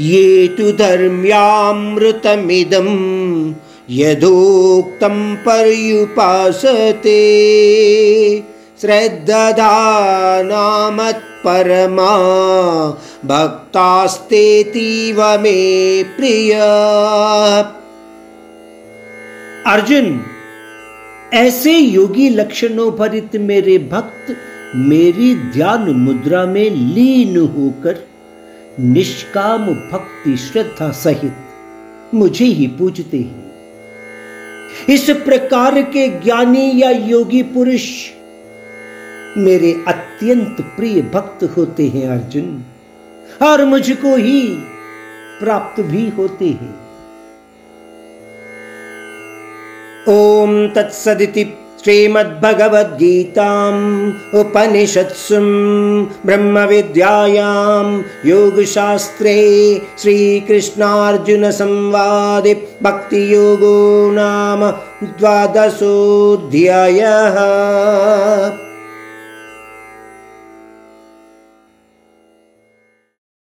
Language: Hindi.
ये तु धर्म्यामृतमिदं यथोक्तं पर्युपासते। श्रद्धानामत्परमा भक्तास्तेतीव मे प्रिय। अर्जुन, ऐसे योगी लक्षणों भरित मेरे भक्त मेरी ध्यान मुद्रा में लीन होकर निष्काम भक्ति श्रद्धा सहित मुझे ही पूजते हैं। इस प्रकार के ज्ञानी या योगी पुरुष मेरे अत्यंत प्रिय भक्त होते हैं अर्जुन, और मुझको ही प्राप्त भी होते हैं। ओम तत्सदिति श्रीमद्भगवद्गीताम् उपनिषत्सु ब्रह्मविद्यायां योगशास्त्रे श्रीकृष्णार्जुनसंवादे भक्तियोगो नाम द्वादशोऽध्यायः